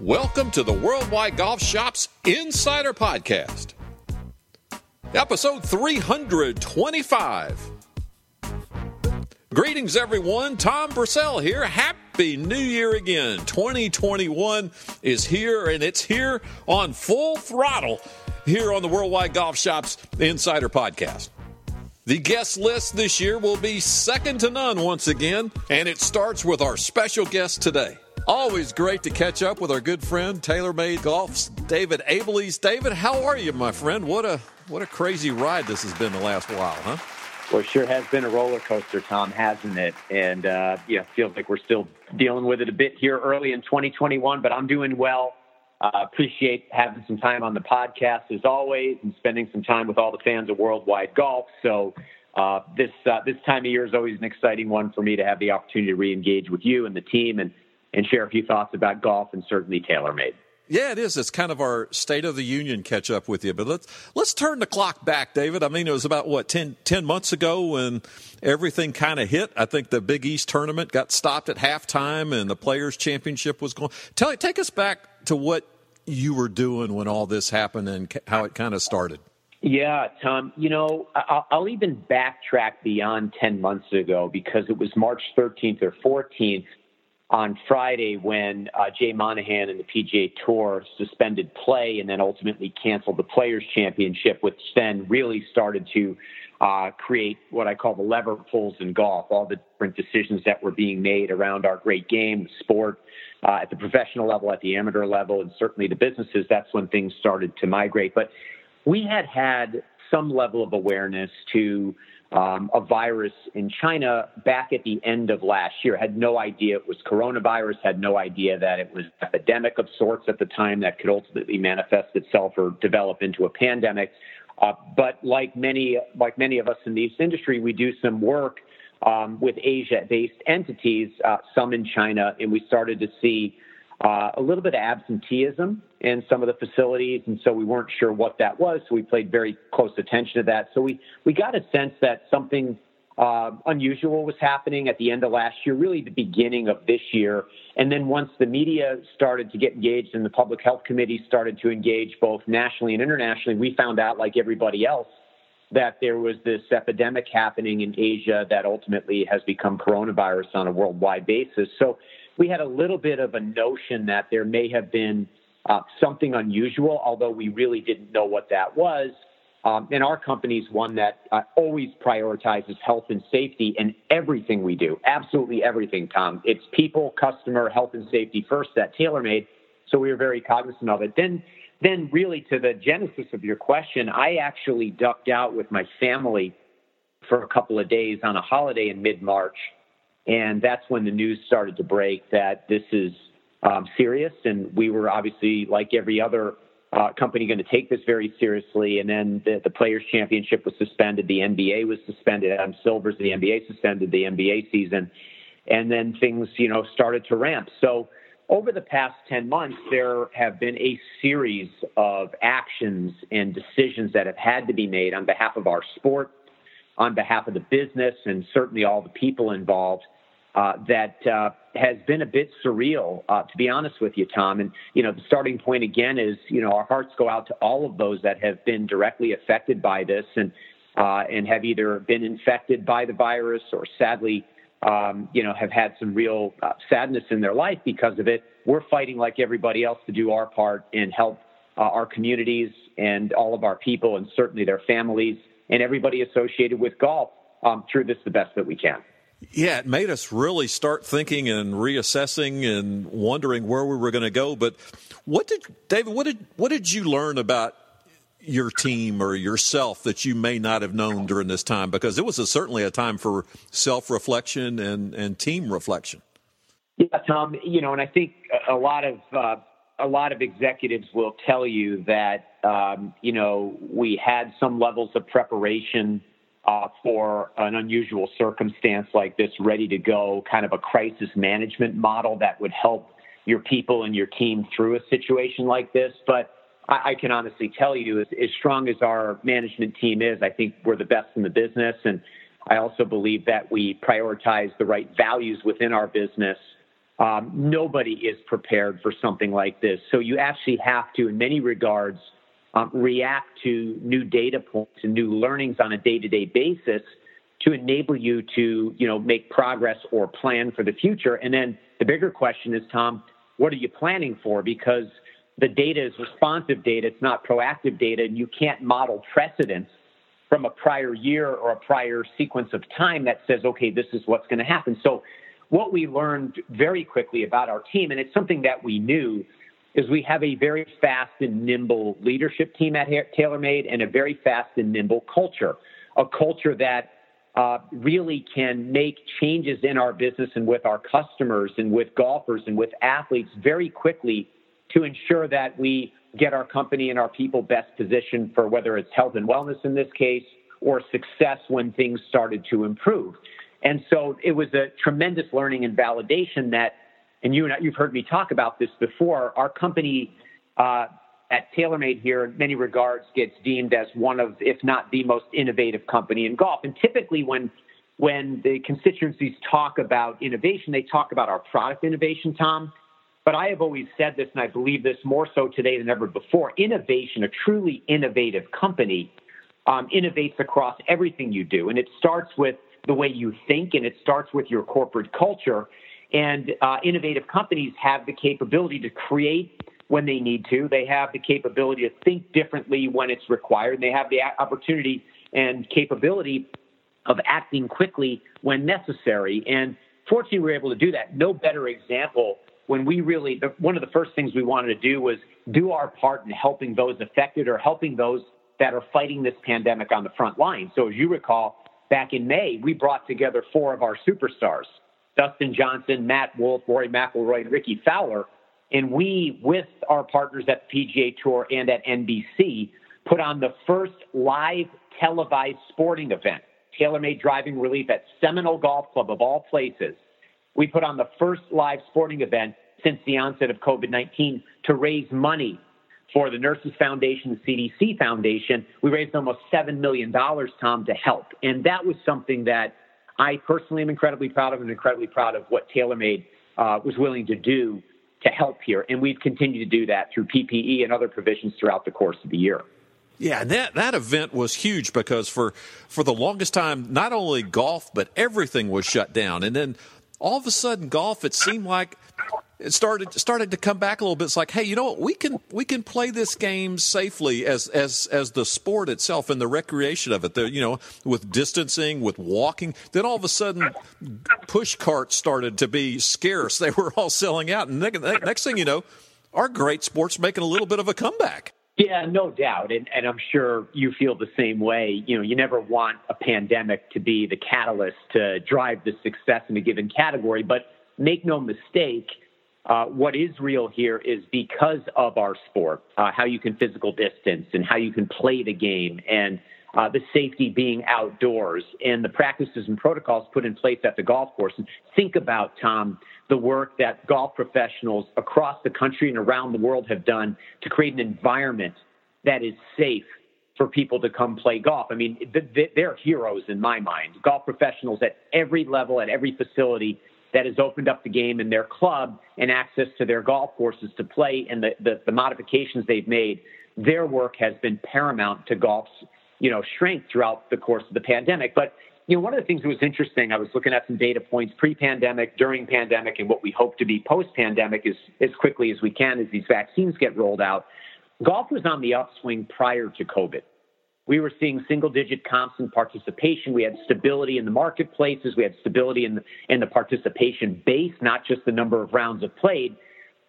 Welcome to the Worldwide Golf Shops Insider Podcast, episode 325. Greetings, everyone. Tom Brissell here. Happy New Year again. 2021 is here, and it's here on full throttle here on the Worldwide Golf Shops Insider Podcast. The guest list this year will be second to none once again, and it starts with our special guest today. Always great to catch up with our good friend TaylorMade Golf's David Abeles. David, how are you, my friend? What a what a crazy ride this has been the last while, huh? Well, sure has been a roller coaster, Tom, hasn't it? And uh, yeah, feels like we're still dealing with it a bit here early in 2021, but I'm doing well. Uh, appreciate having some time on the podcast as always, and spending some time with all the fans of Worldwide Golf. So uh, this uh, this time of year is always an exciting one for me to have the opportunity to re-engage with you and the team and and share a few thoughts about golf and certainly TaylorMade. Yeah, it is. It's kind of our state of the union catch up with you. But let's let's turn the clock back, David. I mean, it was about what 10, 10 months ago when everything kind of hit. I think the Big East tournament got stopped at halftime, and the Players Championship was going. Tell take us back to what you were doing when all this happened and how it kind of started. Yeah, Tom. You know, I'll, I'll even backtrack beyond ten months ago because it was March 13th or 14th on Friday when uh, Jay Monahan and the PGA Tour suspended play and then ultimately canceled the Players Championship, which then really started to uh, create what I call the lever pulls in golf, all the different decisions that were being made around our great game, sport, uh, at the professional level, at the amateur level, and certainly the businesses. That's when things started to migrate. But we had had some level of awareness to um, a virus in China back at the end of last year. Had no idea it was coronavirus, had no idea that it was epidemic of sorts at the time that could ultimately manifest itself or develop into a pandemic. Uh, but like many, like many of us in this industry, we do some work um, with Asia-based entities, uh, some in China, and we started to see uh, a little bit of absenteeism in some of the facilities, and so we weren't sure what that was. So we played very close attention to that. So we we got a sense that something uh, unusual was happening at the end of last year, really the beginning of this year. And then once the media started to get engaged and the public health committee started to engage both nationally and internationally, we found out, like everybody else, that there was this epidemic happening in Asia that ultimately has become coronavirus on a worldwide basis. So we had a little bit of a notion that there may have been uh, something unusual, although we really didn't know what that was. Um, and our company is one that uh, always prioritizes health and safety in everything we do. Absolutely everything, Tom. It's people, customer, health and safety first at TaylorMade. So we were very cognizant of it. Then, then really to the genesis of your question, I actually ducked out with my family for a couple of days on a holiday in mid-March and that's when the news started to break that this is um, serious. And we were obviously, like every other uh, company, going to take this very seriously. And then the, the Players' Championship was suspended. The NBA was suspended. Adam Silver's the NBA suspended the NBA season. And then things, you know, started to ramp. So over the past 10 months, there have been a series of actions and decisions that have had to be made on behalf of our sport, on behalf of the business, and certainly all the people involved uh, that uh, has been a bit surreal, uh, to be honest with you, Tom. And you know, the starting point again is you know our hearts go out to all of those that have been directly affected by this and uh, and have either been infected by the virus or sadly. Um, you know, have had some real uh, sadness in their life because of it. We're fighting like everybody else to do our part and help uh, our communities and all of our people, and certainly their families and everybody associated with golf um, through this the best that we can. Yeah, it made us really start thinking and reassessing and wondering where we were going to go. But what did David? What did what did you learn about your team or yourself that you may not have known during this time? Because it was a, certainly a time for self reflection and and team reflection. Yeah, Tom. You know, and I think a lot of uh, a lot of executives will tell you that um, you know we had some levels of preparation uh, for an unusual circumstance like this ready to go, kind of a crisis management model that would help your people and your team through a situation like this. But I, I can honestly tell you, as, as strong as our management team is, I think we're the best in the business. And I also believe that we prioritize the right values within our business Um, nobody is prepared for something like this. So you actually have to, in many regards, um, react to new data points and new learnings on a day-to-day basis to enable you to, you know, make progress or plan for the future. And then the bigger question is, Tom, what are you planning for? Because the data is responsive data, it's not proactive data, and you can't model precedents from a prior year or a prior sequence of time that says, okay, this is what's going to happen. So, what we learned very quickly about our team, and it's something that we knew, is we have a very fast and nimble leadership team at TaylorMade and a very fast and nimble culture, a culture that uh, really can make changes in our business and with our customers and with golfers and with athletes very quickly to ensure that we get our company and our people best positioned for whether it's health and wellness in this case or success when things started to improve. And so it was a tremendous learning and validation that, and you and I, you've heard me talk about this before, our company uh, at TaylorMade here, in many regards, gets deemed as one of, if not the most innovative company in golf. And typically, when when the constituencies talk about innovation, they talk about our product innovation, Tom. But I have always said this, and I believe this more so today than ever before. Innovation, a truly innovative company, um, innovates across everything you do, and it starts with the way you think, and it starts with your corporate culture. And uh, innovative companies have the capability to create when they need to. They have the capability to think differently when it's required. They have the opportunity and capability of acting quickly when necessary. And fortunately, we were able to do that. No better example when we really, the, one of the first things we wanted to do was do our part in helping those affected or helping those that are fighting this pandemic on the front line. So, as you recall, back in May, we brought together four of our superstars Dustin Johnson, Matt Wolff, Rory McIlroy, and Rickie Fowler and we, with our partners at PGA Tour and at NBC, put on the first live televised sporting event, TaylorMade Driving Relief at Seminole Golf Club of all places. We put on the first live sporting event since the onset of COVID 19 to raise money for the Nurses Foundation, the CDC Foundation. We raised almost $7 million, Tom, to help. And that was something that I personally am incredibly proud of and incredibly proud of what TaylorMade uh, was willing to do to help here. And we've continued to do that through PPE and other provisions throughout the course of the year. Yeah, that that event was huge because for for the longest time, not only golf but everything was shut down, and then all of a sudden, golf it seemed like it started started to come back a little bit. It's like, hey, you know what? We can we can play this game safely as as as the sport itself and the recreation of it. The, you know, with distancing, with walking. Then all of a sudden, push carts started to be scarce. They were all selling out, and next thing you know, our great sport's making a little bit of a comeback. Yeah, no doubt. And, and I'm sure you feel the same way. You know, you never want a pandemic to be the catalyst to drive the success in a given category, but make no mistake, uh, what is real here is because of our sport, uh, how you can physical distance and how you can play the game and uh, the safety being outdoors and the practices and protocols put in place at the golf course. And think about, Tom, the work that golf professionals across the country and around the world have done to create an environment that is safe for people to come play golf. I mean, they're heroes in my mind. Golf professionals at every level, at every facility that has opened up the game in their club and access to their golf courses to play and the, the, the modifications they've made, their work has been paramount to golf's, you know, strength throughout the course of the pandemic. But, you know, one of the things that was interesting, I was looking at some data points pre-pandemic, during pandemic, and what we hope to be post-pandemic as, as quickly as we can as these vaccines get rolled out. Golf was on the upswing prior to COVID we were seeing single digit comps in participation. We had stability in the marketplaces. We had stability in the, in the participation base, not just the number of rounds of played.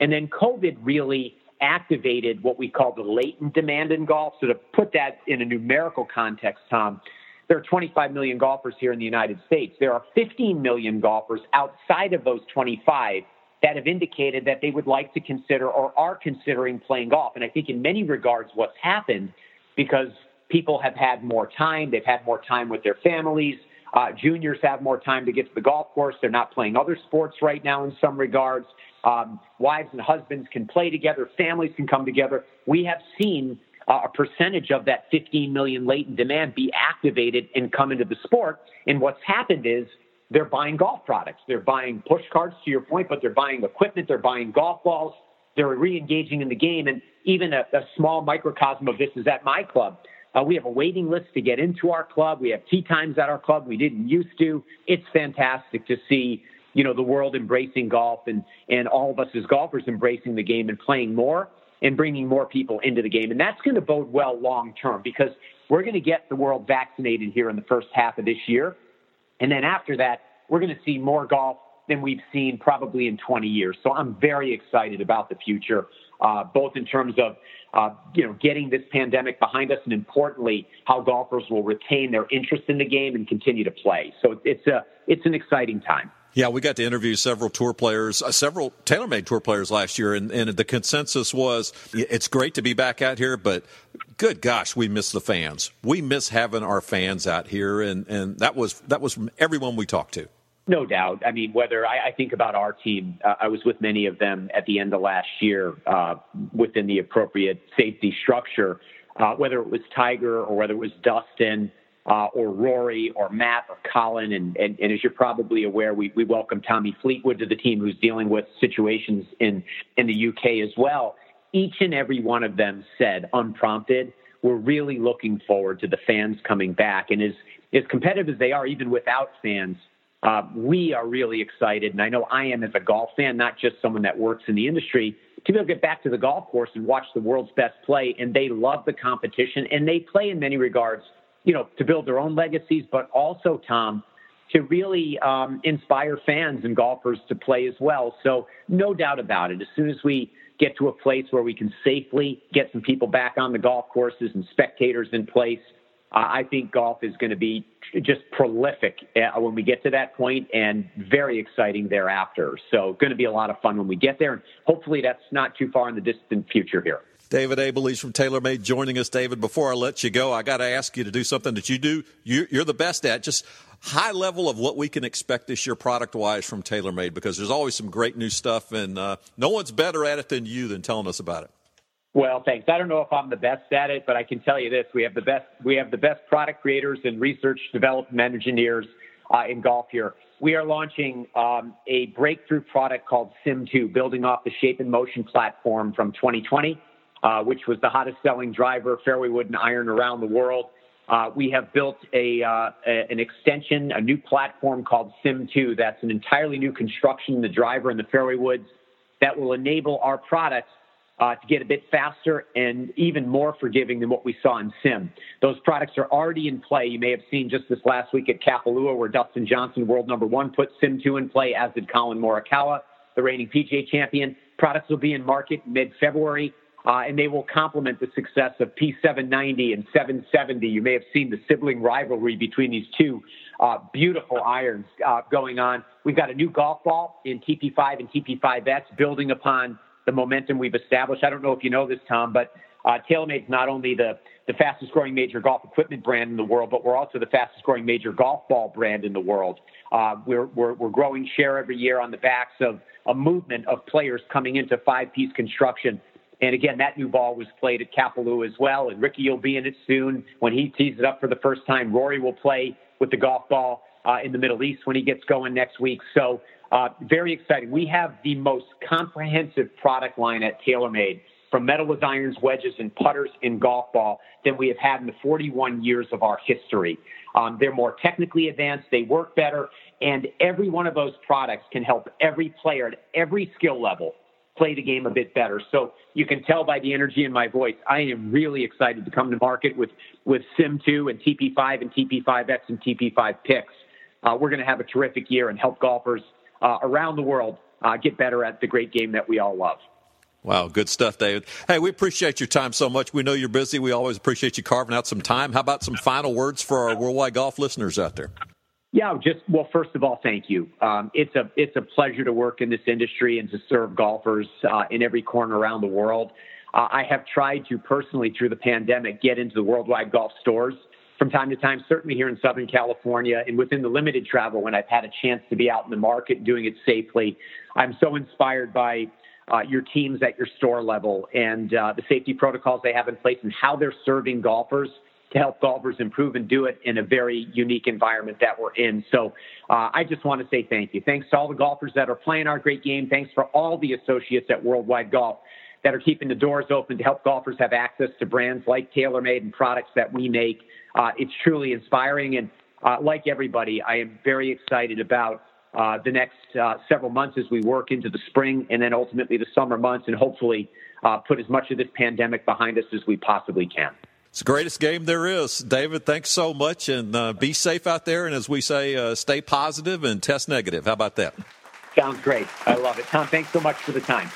And then COVID really activated what we call the latent demand in golf. So to put that in a numerical context, Tom, there are 25 million golfers here in the United States. There are 15 million golfers outside of those 25 that have indicated that they would like to consider or are considering playing golf. And I think in many regards, what's happened because people have had more time. They've had more time with their families. Uh, juniors have more time to get to the golf course. They're not playing other sports right now in some regards. Um, wives and husbands can play together. Families can come together. We have seen uh, a percentage of that 15 million latent demand be activated and come into the sport. And what's happened is they're buying golf products. They're buying push carts, to your point, but they're buying equipment. They're buying golf balls. They're re-engaging in the game. And even a, a small microcosm of this is at my club. Uh, we have a waiting list to get into our club. We have tee times at our club we didn't used to. It's fantastic to see, you know, the world embracing golf and and all of us as golfers embracing the game and playing more and bringing more people into the game. And that's going to bode well long term because we're going to get the world vaccinated here in the first half of this year. And then after that, we're going to see more golf than we've seen probably in 20 years. So I'm very excited about the future, uh, both in terms of uh, you know getting this pandemic behind us, and importantly, how golfers will retain their interest in the game and continue to play. So it's a it's an exciting time. Yeah, we got to interview several tour players, uh, several TaylorMade tour players last year, and, and the consensus was it's great to be back out here, but good gosh, we miss the fans. We miss having our fans out here, and, and that was that was from everyone we talked to. No doubt. I mean, whether I, I think about our team, uh, I was with many of them at the end of last year uh, within the appropriate safety structure, uh, whether it was Tiger or whether it was Dustin uh, or Rory or Matt or Collin. And, and, and, as you're probably aware, we, we welcome Tommy Fleetwood to the team who's dealing with situations in, in the UK as well. Each and every one of them said, unprompted, we're really looking forward to the fans coming back. And as, as competitive as they are, even without fans, uh, we are really excited. And I know I am as a golf fan, not just someone that works in the industry, to be able to get back to the golf course and watch the world's best play. And they love the competition and they play in many regards you know, to build their own legacies, but also, Tom, to really um, inspire fans and golfers to play as well. So, no doubt about it. As soon as we get to a place where we can safely get some people back on the golf courses and spectators in place, I think golf is going to be just prolific uh, when we get to that point and very exciting thereafter. So, going to be a lot of fun when we get there. And hopefully, that's not too far in the distant future here. David Abeles from TaylorMade joining us. David, before I let you go, I got to ask you to do something that you do. You're the best at just high level of what we can expect this year product wise from TaylorMade because there's always some great new stuff and uh, no one's better at it than you than telling us about it. Well, thanks. I don't know if I'm the best at it, but I can tell you this: we have the best we have the best product creators and research development engineers uh, in golf here. We are launching um, a breakthrough product called Sim2, building off the Shape in Motion platform from 2020 uh, which was the hottest selling driver, fairway wood and iron around the world. Uh, we have built a, uh, a, an extension, a new platform called Sim2. That's an entirely new construction in the driver and the fairway woods that will enable our products uh, to get a bit faster and even more forgiving than what we saw in Sim. Those products are already in play. You may have seen just this last week at Kapalua where Dustin Johnson, world number one, put Sim2 in play, as did Collin Morikawa, the reigning PGA champion. Products will be in market mid-February uh, and they will complement the success of P790 and 770. You may have seen the sibling rivalry between these two uh, beautiful irons uh, going on. We've got a new golf ball in TP5 and TP5X, building upon the momentum we've established. I don't know if you know this, Tom, but uh, is not only the, the fastest growing major golf equipment brand in the world, but we're also the fastest growing major golf ball brand in the world. Uh, we're, we're, we're growing share every year on the backs of a movement of players coming into five piece construction and again, that new ball was played at Kapalua as well. And Rickie will be in it soon when he tees it up for the first time. Rory will play with the golf ball uh, in the Middle East when he gets going next week. So uh, very exciting. We have the most comprehensive product line at TaylorMade from metalwood irons, wedges, and putters in golf ball than we have had in the 41 years of our history. Um, they're more technically advanced, they work better, and every one of those products can help every player at every skill level play the game a bit better. So you can tell by the energy in my voice, I am really excited to come to market with, with Sim2 and TP5 and TP5X and TP5 pix. Uh, we're going to have a terrific year and help golfers uh, around the world uh, get better at the great game that we all love. Wow, good stuff, David. Hey, we appreciate your time so much. We know you're busy. We always appreciate you carving out some time. How about some final words for our worldwide golf listeners out there? Yeah, just well, first of all, thank you. Um, it's a it's a pleasure to work in this industry and to serve golfers uh, in every corner around the world. Uh, I have tried to personally, through the pandemic, get into the worldwide golf stores from time to time, certainly here in Southern California, and within the limited travel when I've had a chance to be out in the market doing it safely. I'm so inspired by uh, your teams at your store level and uh, the safety protocols they have in place and how they're serving golfers to help golfers improve and do it in a very unique environment that we're in. So uh, I just want to say thank you. Thanks to all the golfers that are playing our great game. Thanks for all the associates at Worldwide Golf that are keeping the doors open to help golfers have access to brands like TaylorMade and products that we make. Uh, it's truly inspiring. And uh, like everybody, I am very excited about uh, the next uh, several months as we work into the spring and then ultimately the summer months and hopefully uh, put as much of this pandemic behind us as we possibly can. It's the greatest game there is. David, thanks so much and uh, be safe out there. And as we say, uh, stay positive and test negative. How about that? Sounds great. I love it. Tom, thanks so much for the time.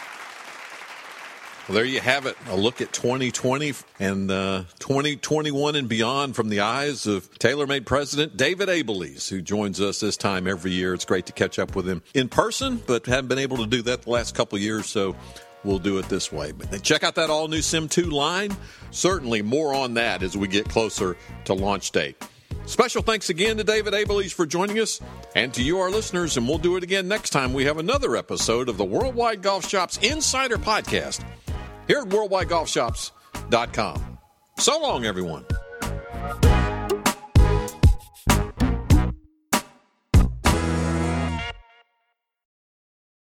Well, there you have it. A look at 2020 and uh, 2021 and beyond from the eyes of TaylorMade President David Abeles, who joins us this time every year. It's great to catch up with him in person, but haven't been able to do that the last couple years, so we'll do it this way. But check out that all new Sim 2 line. Certainly more on that as we get closer to launch date. Special thanks again to David Abeles for joining us and to you, our listeners, and we'll do it again next time we have another episode of the Worldwide Golf Shops Insider Podcast here at worldwidegolfshops.com. So long, everyone.